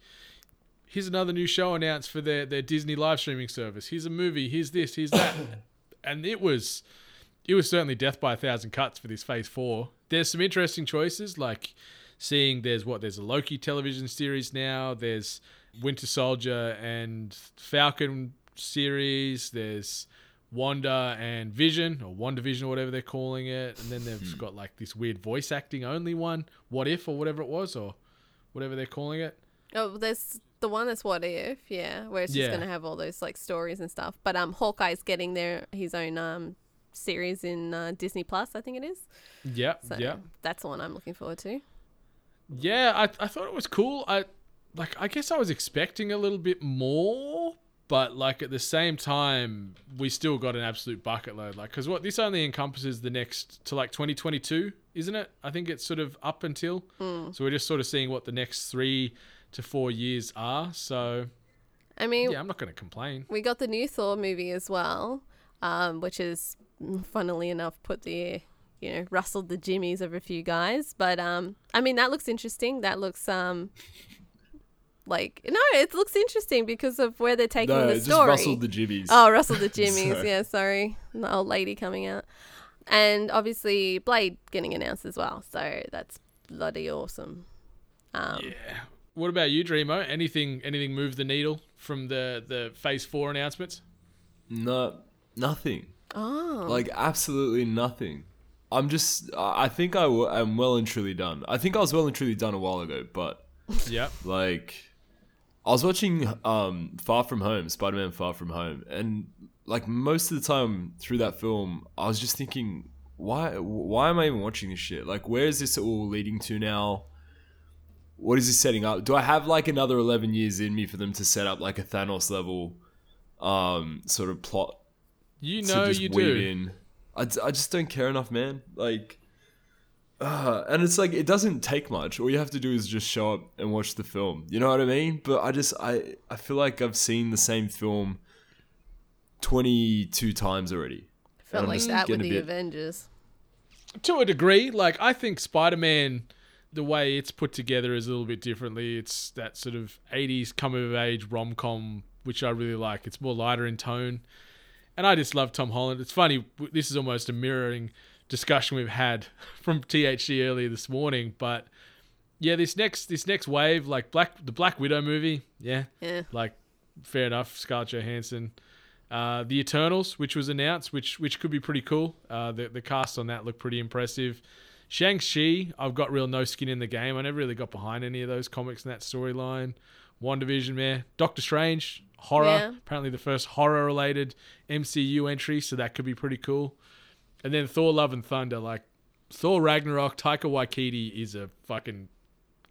here's another new show announced for their their Disney live streaming service. Here's a movie. Here's this. Here's that. *coughs* and it was, it was certainly death by a thousand cuts for this Phase Four. There's some interesting choices like seeing there's what there's a Loki television series now. There's Winter Soldier and Falcon series. There's Wanda and Vision or Wanda Vision or whatever they're calling it. And then they've got like this weird voice acting only one, What If or whatever it was or whatever they're calling it. Oh, there's the one that's What If, yeah, where it's just Yeah. gonna have all those like stories and stuff. But um, Hawkeye's getting their his own um series in uh, Disney Plus, I think it is. Yeah, So yeah. that's the one I'm looking forward to. Yeah, I, I thought it was cool. I like I guess I was expecting a little bit more, but like at the same time, we still got an absolute bucket load. Like, because what this only encompasses the next to like 2022, isn't it? I think it's sort of up until. So we're just sort of seeing what the next three to four years are. So I mean, yeah, I'm not going to complain. we got the new Thor movie as well, um, which is, mm, funnily enough, put the you know rustled the jimmies of a few guys. But um, I mean that looks interesting. That looks um, like no, it looks interesting because of where they're taking No, the just story. rustled the jimmies. Oh, rustled the *laughs* Jimmies. Sorry. Yeah, sorry. The old lady coming out. And obviously Blade getting announced as well. So that's bloody awesome. Um, Yeah. What about you, Dreamo? Anything anything move the needle from the the Phase Four announcements? No, nothing. Oh. Like absolutely nothing. I'm just. I think I w- am well and truly done. I think I was well and truly done a while ago, but *laughs* Yep. like, I was watching um Far From Home, Spider-Man Far From Home, and like most of the time through that film, I was just thinking, why why am I even watching this shit? Like, where is this all leading to now? What is this setting up? Do I have like another 11 years in me for them to set up like a Thanos level um sort of plot You know you do. in. I, d- I just don't care enough, man. Like, uh, and it's like it doesn't take much. All you have to do is just show up and watch the film. You know what I mean? But I just I I feel like I've seen the same film twenty two times already. felt I'm like that with the bit- Avengers. to a degree like i think spider-man the way it's put together is a little bit differently it's that sort of 80s coming of age rom-com which i really like it's more lighter in tone and i just love tom holland it's funny this is almost a mirroring discussion we've had *laughs* from THG earlier this morning but yeah this next this next wave like black the black widow movie yeah Yeah. like fair enough scarlett johansson uh, the Eternals, which was announced, which which could be pretty cool. Uh, the the cast on that looked pretty impressive. Shang Chi, I've got real no skin in the game. I never really got behind any of those comics in that storyline. Wanda Vision, man. Doctor Strange, horror. Yeah. Apparently the first horror related MCU entry, so that could be pretty cool. And then Thor: Love and Thunder, like Thor Ragnarok. Taika Waititi is a fucking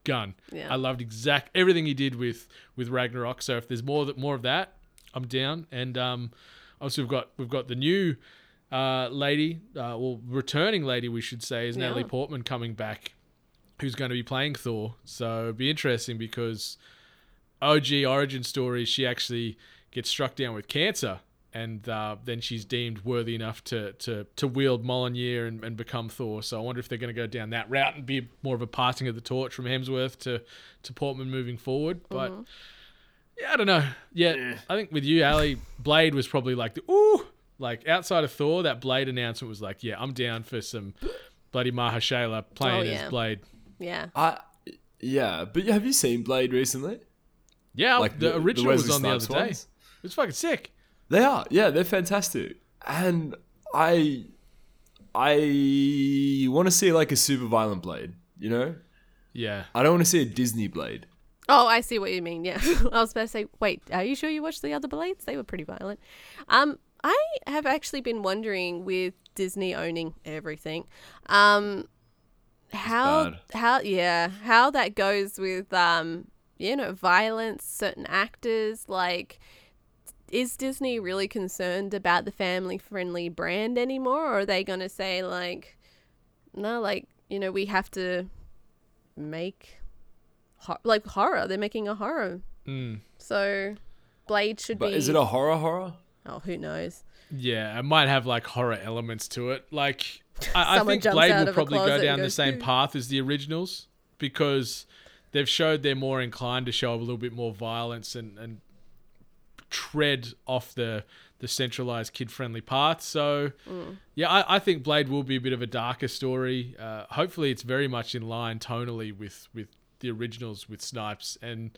gun. Yeah. I loved exact everything he did with with Ragnarok. So if there's more that more of that, I'm down. And um, also we've got we've got the new uh, lady, uh, well returning lady, we should say, is Yeah. Natalie Portman coming back, who's going to be playing Thor. So it'd be interesting because OG origin story, she actually gets struck down with cancer. And uh, then she's deemed worthy enough to to, to wield Mjolnir and, and become Thor. So I wonder if they're going to go down that route and be more of a passing of the torch from Hemsworth to, to Portman moving forward. But yeah, I don't know. Yeah, I think with you, Ali, Blade was probably like the ooh, like outside of Thor, that Blade announcement was like, yeah, I'm down for some bloody Mahershala playing Oh, yeah. as Blade. Yeah. I yeah, but have you seen Blade recently? Yeah, Like the, the- the original was Wesley on the other Snipes day. ones? It was fucking sick. They are, yeah, they're fantastic, and I I want to see like a super violent Blade. You know, Yeah, I don't want to see a Disney Blade. Oh, I see what you mean. Yeah. *laughs* I was about to say, wait, are you sure you watched the other Blades? They were pretty violent. Um, I have actually been wondering with Disney owning everything, um, how how yeah how that goes with um you know violence, certain actors like. Is Disney really concerned about the family friendly brand anymore? Or are they going to say, like, no, like, you know, we have to make hor- like horror. They're making a horror, mm. so Blade should But be. is it a horror horror? oh, who knows? yeah. It might have like horror elements to it. Like I, I think Blade will probably go closet and down the same path as the originals because they've showed they're more inclined to show a little bit more violence and and tread off the the centralized kid friendly path. So yeah, I, I think Blade will be a bit of a darker story. Uh, hopefully, it's very much in line tonally with with the originals with Snipes and.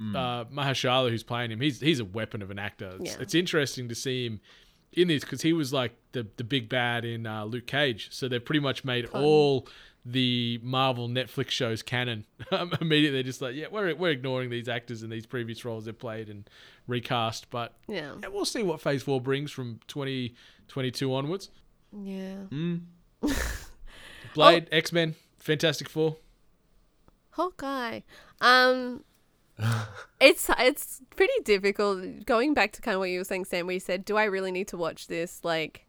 Uh, Mahershala, who's playing him, he's he's a weapon of an actor. It's, Yeah. it's interesting to see him in this because he was like the the big bad in uh, Luke Cage. So they've pretty much made all the Marvel Netflix shows canon. *laughs* Immediately, they're just like yeah, we're we're ignoring these actors and these previous roles they've played and recast. But Yeah, yeah, we'll see what Phase Four brings from twenty twenty two onwards. yeah. Mm. *laughs* Blade, X Men, Fantastic Four. Hawkeye. Um, *laughs* it's it's pretty difficult. Going back to kind of what you were saying, Sam, where you said, "Do I really need to watch this?" Like,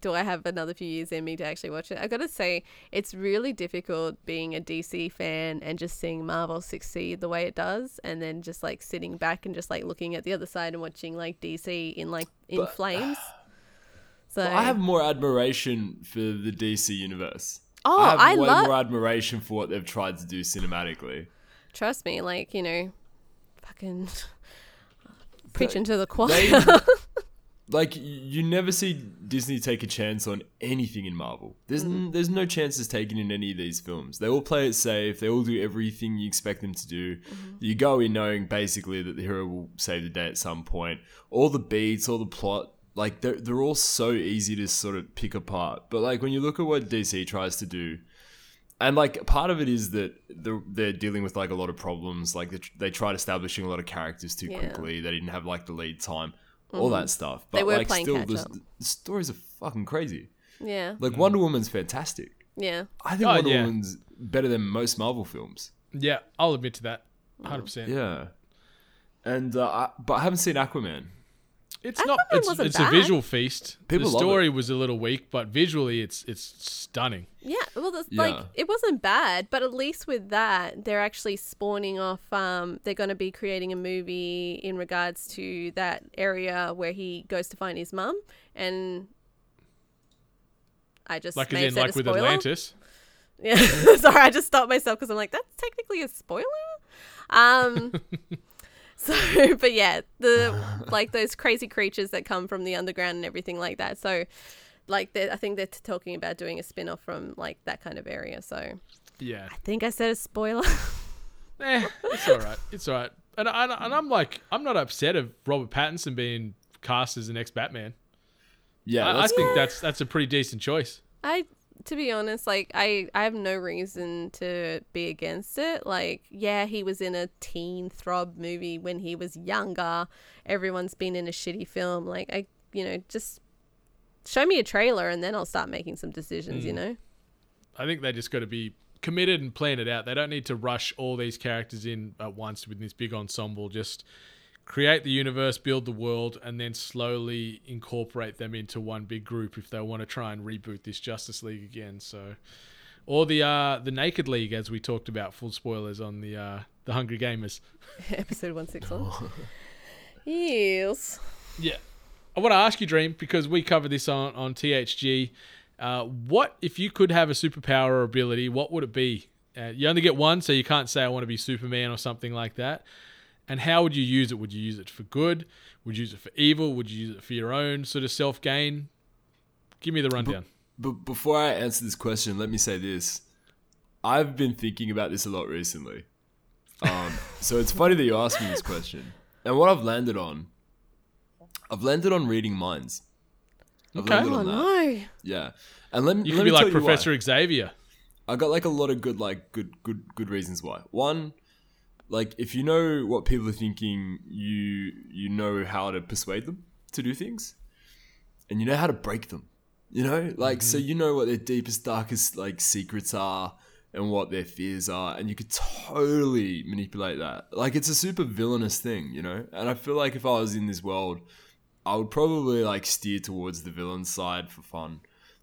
do I have another few years in me to actually watch it? I gotta say, it's really difficult being a DC fan and just seeing Marvel succeed the way it does, and then just like sitting back and just like looking at the other side and watching like DC in like in But- flames. *sighs* So I have more admiration for the DC universe. oh, I have I way love. more admiration for what they've tried to do cinematically. Trust me, like you know, fucking *laughs* preaching to the choir. They, like you never see Disney take a chance on anything in Marvel. There's n- mm. there's no chances taken in any of these films. They all play it safe. They all do everything you expect them to do. Mm-hmm. You go in knowing basically that the hero will save the day at some point. All the beats, all the plot, like they're they're all so easy to sort of pick apart. But like when you look at what DC tries to do. And like part of it is that they're, they're dealing with like a lot of problems. Like they, tr- they tried establishing a lot of characters too Yeah. quickly. They didn't have like the lead time, all that stuff. But They were like playing still, catch the, up. the stories are fucking crazy. yeah, Like Wonder Woman's fantastic. yeah. I think Oh, Wonder yeah. Woman's better than most Marvel films. Yeah, I'll admit to that. 100%. Yeah. And uh, I, but I haven't seen Aquaman. It's not it's, wasn't it's bad. a visual feast. People the love story was a little weak, but visually it's it's stunning. Yeah, well, that's Yeah. like it wasn't bad, but at least with that, they're actually spawning off. Um, they're going to be creating a movie in regards to that area where he goes to find his mum, and I just Like may as have in like a with spoiler. Atlantis. *laughs* Yeah, *laughs* sorry, I just stopped myself because I'm like, that's technically a spoiler. Um, *laughs* *laughs* so, but yeah, the *laughs* like those crazy creatures that come from the underground and everything like that. So, like, they're- I think they're talking about doing a spin off from like that kind of area. So, Yeah. I think I said a spoiler. *laughs* Eh, it's all right. It's all right. And, I, and I'm like, I'm not upset of Robert Pattinson being cast as the next Batman. Yeah, I, I that's, think that's that's a pretty decent choice. I, to be honest, like I, I have no reason to be against it. Like, yeah, he was in a teen throb movie when he was younger. Everyone's been in a shitty film. Like, I, you know, just show me a trailer and then I'll start making some decisions. You mm. know. I think they just got to be committed and plan it out. They don't need to rush all these characters in at once with this big ensemble. Just create the universe, build the world, and then slowly incorporate them into one big group if they want to try and reboot this Justice League again. So, or the uh, the Naked League, as we talked about. Full spoilers on the uh, the Hungry Gamers. *laughs* Episode one six one. *laughs* Yes. Yeah. I want to ask you, Dream, because we covered this on, on THG. Uh, what, if you could have a superpower or ability, what would it be? Uh, you only get one, so you can't say, I want to be Superman or something like that. And how would you use it? Would you use it for good? Would you use it for evil? Would you use it for your own sort of self gain? Give me the rundown. But before I answer this question, let me say this. I've been thinking about this a lot recently. Um, *laughs* so it's funny that you asked me this question. And what I've landed on, I've landed on reading minds. I've Okay. landed Oh on that. no. Yeah. And let me You let could me be like tell you why. Professor Xavier. I got like a lot of good like good good good reasons why. One, like if you know what people are thinking, you you know how to persuade them to do things, and you know how to break them. You know, like so mm-hmm. you know what their deepest, darkest like secrets are and what their fears are, and you could totally manipulate that. Like it's a super villainous thing, you know. And I feel like if I was in this world, I would probably like steer towards the villain side for fun.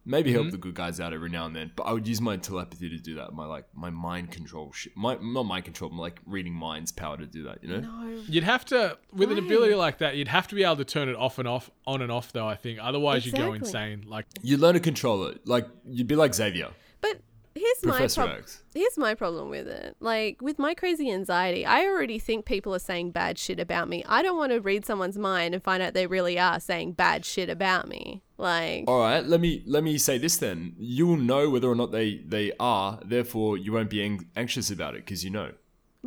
Maybe help mm-hmm. the good guys out every now and then, but I would use my telepathy to do that. My like my mind control shit. My not mind control, my like reading minds power to do that. You know. No. You'd have to, with an ability like that, you'd have to be able to turn it off and off, on and off, though, I think. Otherwise, you go insane. Like, You learn to control it. Like you'd be like Xavier, But here's my Professor problem. X. Here's my problem with it. Like with my crazy anxiety, I already think people are saying bad shit about me. I don't want to read someone's mind and find out they really are saying bad shit about me. Like All right, let me let me say this then. You will know whether or not they they are. Therefore, you won't be ang- anxious about it because you know.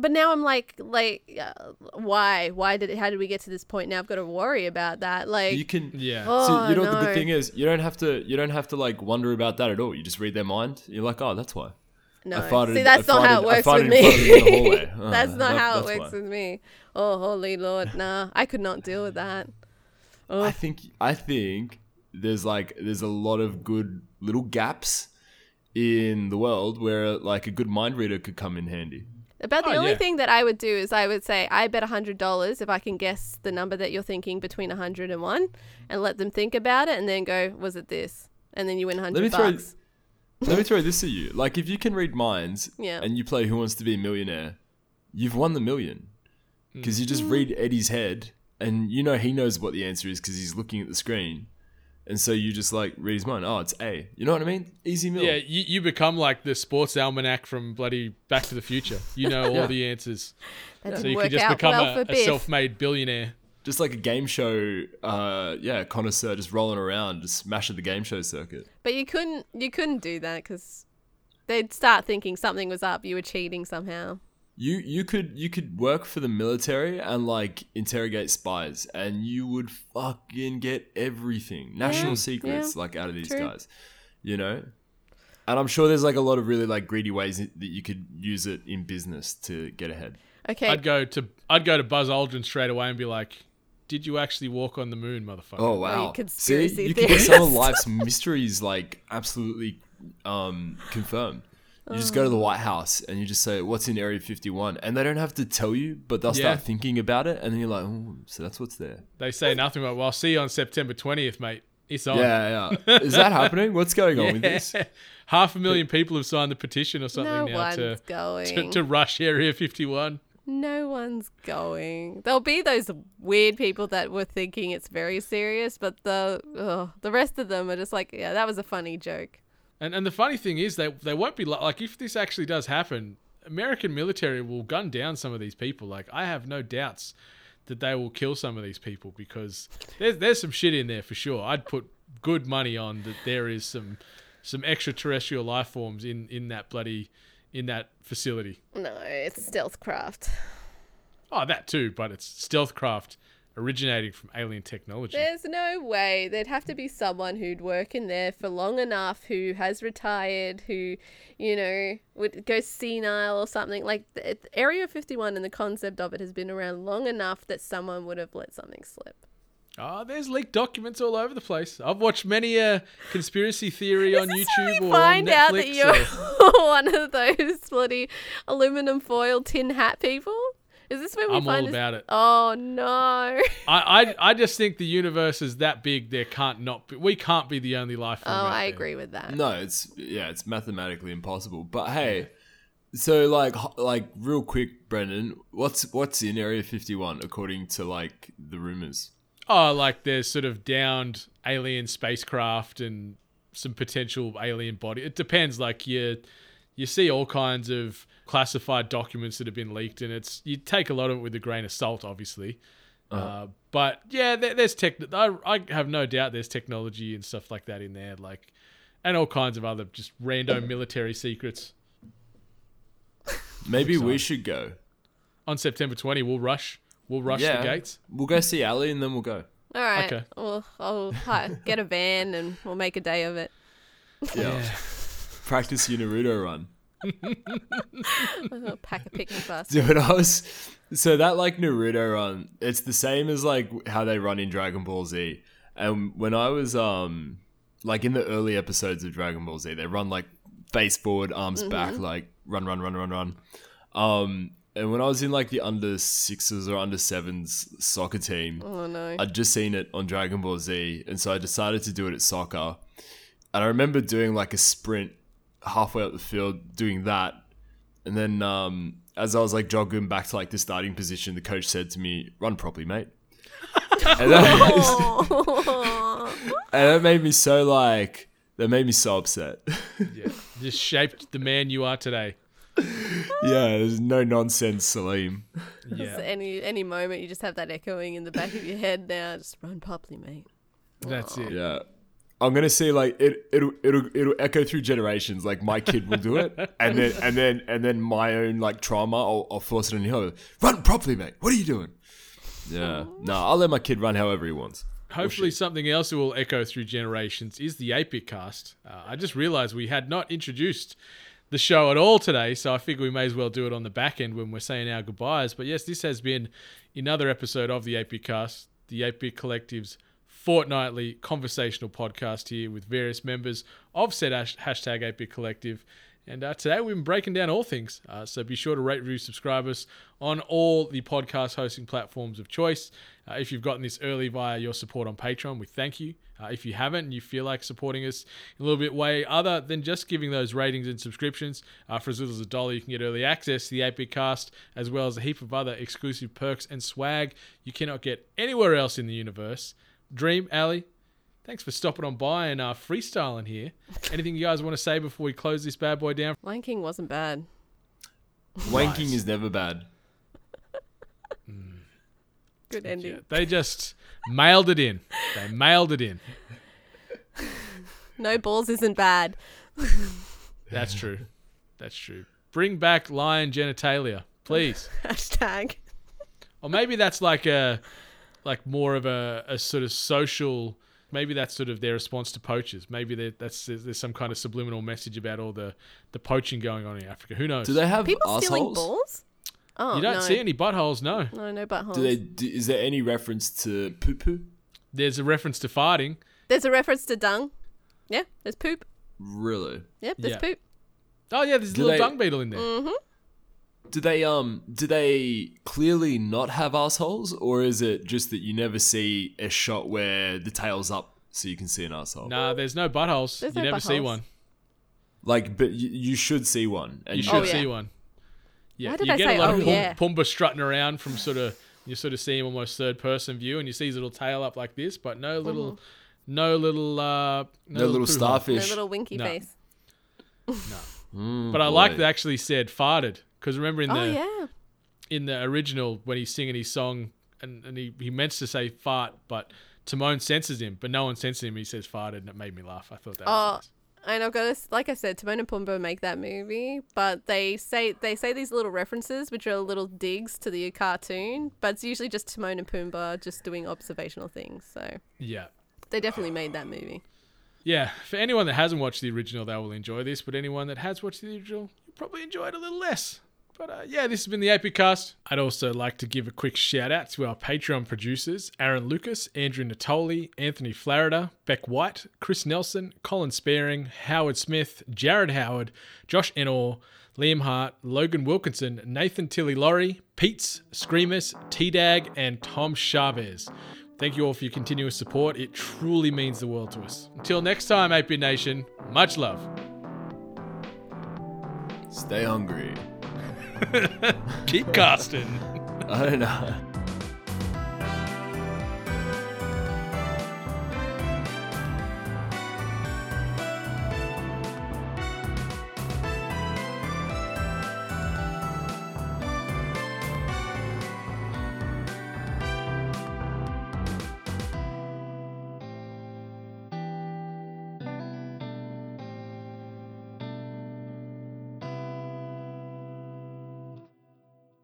But now I'm like like uh, why? Why did it how did we get to this point? Now I've got to worry about that. Like You can. yeah. Oh, so you know what the good thing is? You don't have to. You don't have to like wonder about that at all. You just read their mind. You're like, oh, that's why. no. farted- See, that's I not how it works with in front of you in the me. hallway. Oh, *laughs* that's not that- how it works why. with me. Oh, holy lord, nah. I could not deal with that. Oh, I think I think there's like there's a lot of good little gaps in the world where like a good mind reader could come in handy. About the Oh, only yeah. thing that I would do is I would say I bet hundred dollars if I can guess the number that you're thinking between hundred and one, and let them think about it, and then go, was it this? And then you win me hundred throw- bucks. *laughs* Let me throw this at you. Like, if you can read minds Yeah. and you play Who Wants to Be a Millionaire, you've won the million. Because you Mm. just read Eddie's head and you know he knows what the answer is because he's looking at the screen. And so you just like read his mind. Oh, it's A. You know what I mean? Easy mill. Yeah, you, you become like the sports almanac from bloody Back to the Future. You know all *laughs* Yeah. the answers. That So you work can just out become well a, for a self-made billionaire. Just like a game show, uh, yeah, connoisseur just rolling around, just smashing the game show circuit. But you couldn't you couldn't do that because they'd start thinking something was up. You were cheating somehow. You you could you could work for the military and like interrogate spies, and you would fucking get everything, national secrets, like out of these true. guys, you know. And I'm sure there's like a lot of really like greedy ways that you could use it in business to get ahead. Okay. I'd go to I'd go to Buzz Aldrin straight away and be like, "Did you actually walk on the moon, motherfucker?" Oh wow! conspiracy See, you can get some of life's *laughs* mysteries like absolutely um, confirmed. You just go to the White House and you just say, "What's in Area 51?" and they don't have to tell you, but they'll start thinking about it, and then you're like, "Oh, so that's what's there." They say nothing but, "Well, I'll see you on September 20th, mate." It's on. Yeah, yeah. Is that happening? What's going on with this? *laughs* Half a million people have signed the petition or something no now one's to, going. to to rush Area 51. No one's going. There'll be those weird people that were thinking it's very serious, but the ugh, the rest of them are just like, yeah, that was a funny joke. And and the funny thing is, they they won't be like if this actually does happen, American military will gun down some of these people. Like I have no doubts that they will kill some of these people because there's there's some shit in there for sure. I'd put good money on that there is some some extraterrestrial life forms in in that bloody in that facility. No, it's stealth craft. Oh, that too, but it's stealth craft originating from alien technology. There's no way. There'd have to be someone who'd work in there for long enough, who has retired, who, you know, would go senile or something. Like the, Area 51 and the concept of it has been around long enough that someone would have let something slip. Oh, there's leaked documents all over the place. I've watched many a conspiracy theory on YouTube or find on out that you're or- *laughs* one of those bloody aluminum foil tin hat people. Is this where we I'm find all this- about it. Oh no! I, I I just think the universe is that big. There can't not be. We can't be the only life Oh, out I there. agree with that. No, it's yeah, it's mathematically impossible. But hey, so like h- like real quick, Brendan, what's what's in Area 51 according to like the rumors? Oh, like there's sort of downed alien spacecraft and some potential alien body. It depends. Like you, you see all kinds of classified documents that have been leaked, and it's you take a lot of it with a grain of salt, obviously. uh but yeah, there, there's tech. I, I have no doubt there's technology and stuff like that in there, like, and all kinds of other just random military secrets. Maybe we should go. On September 20, we'll rush. We'll rush Yeah. the gates. We'll go see Ali and then we'll go. All right. Okay. Well, I'll *laughs* get a van and we'll make a day of it. Yeah. Practice your Naruto run. *laughs* Pack a picnic basket. *laughs* Dude, I was so that like Naruto run, it's the same as like how they run in Dragon Ball Z. And when I was um like in the early episodes of Dragon Ball Z, they run like face forward, arms back, like run, run, run, run, run. Um and when I was in like the under sixes or under sevens soccer team, Oh no. I'd just seen it on Dragon Ball Z, and so I decided to do it at soccer. And I remember doing like a sprint halfway up the field, doing that, and then um, as I was like jogging back to like the starting position, the coach said to me, "Run properly, mate." *laughs* and, that, *laughs* Oh. *laughs* and that made me so like that made me so upset. Yeah. Just shaped the man you are today. yeah, there's no nonsense, Salim. Just Yeah. any any moment you just have that echoing in the back of your head now. Just run properly, mate. That's it. Yeah. I'm gonna say like it it'll it'll it'll echo through generations. Like my kid will do it, and then and then and then my own like trauma, I'll, I'll force it on him. Run properly, mate. What are you doing? Yeah, no, I'll let my kid run however he wants. Hopefully, something else that will echo through generations is the Atebit cast. Uh, I just realized we had not introduced the show at all today, so I figure we may as well do it on the back end when we're saying our goodbyes. But yes, this has been another episode of the Atebit cast, the Atebit collective's fortnightly conversational podcast here with various members of said hash- hashtag Atebit collective. And uh, today we've been breaking down all things. Uh, so be sure to rate, review, subscribe us on all the podcast hosting platforms of choice. Uh, if you've gotten this early via your support on Patreon, we thank you. Uh, if you haven't and you feel like supporting us in a little bit way other than just giving those ratings and subscriptions, uh, for as little as a dollar, you can get early access to the 8 cast as well as a heap of other exclusive perks and swag you cannot get anywhere else in the universe. Dream, Ali, thanks for stopping on by and uh, freestyling here. *laughs* Anything you guys want to say before we close this bad boy down? Lion King wasn't bad. Wanking is never bad. *laughs* Good ending. Yeah, they just mailed it in. They mailed it in. No balls isn't bad. *laughs* That's true. That's true. Bring back lion genitalia, please. Hashtag. Or maybe that's like a, like more of a, a sort of social. Maybe that's sort of their response to poachers. Maybe that's there's some kind of subliminal message about all the the poaching going on in Africa. Who knows? Do they have People stealing balls? Oh, you don't no. see any buttholes, no. No, no buttholes. Do they? Do, is there any reference to poo poo? There's a reference to farting. There's a reference to dung. Yeah, there's poop. Really? Yep, there's Yeah. poop. Oh yeah, there's a little they- dung beetle in there. Mm-hmm. Do they um? Do they clearly not have assholes, or is it just that you never see a shot where the tail's up so you can see an asshole? Nah, there's no buttholes. There's you no never see buttholes. one. Like, but you, you should see one. And You you should Oh, yeah. see one. Yeah, Why did you I get say, a lot "Oh, of Pum- yeah"? Pumbaa strutting around from sort of you sort of see him almost third person view, and you see his little tail up like this, but no little, no little, uh, no little poo hole. No little winky No. face. *laughs* Mm, But I like boy. that actually said farted because remember in Oh the yeah. in the original when he's singing his song and, and he, he meant to say fart, but Timon censors him, but no one censors him. He says fart, and it made me laugh. I thought that. Oh, was nice. and I've got to, like I said, Timon and Pumbaa make that movie, but they say they say these little references, which are little digs to the cartoon, but it's usually just Timon and Pumbaa just doing observational things. So Yeah. they definitely made that movie. Yeah, for anyone that hasn't watched the original, they will enjoy this. But anyone that has watched the original, you'll probably enjoy it a little less. But uh, yeah, this has been the AP Cast. I'd also like to give a quick shout out to our Patreon producers Aaron Lucas, Andrew Natoli, Anthony Flarida, Beck White, Chris Nelson, Colin Sparing, Howard Smith, Jared Howard, Josh Enor, Liam Hart, Logan Wilkinson, Nathan Tilly Laurie, Pete's, Screamers, T-Dag, and Tom Chavez. Thank you all for your continuous support. It truly means the world to us. Until next time, 8 Nation, much love. Stay hungry. Keep casting. I don't know.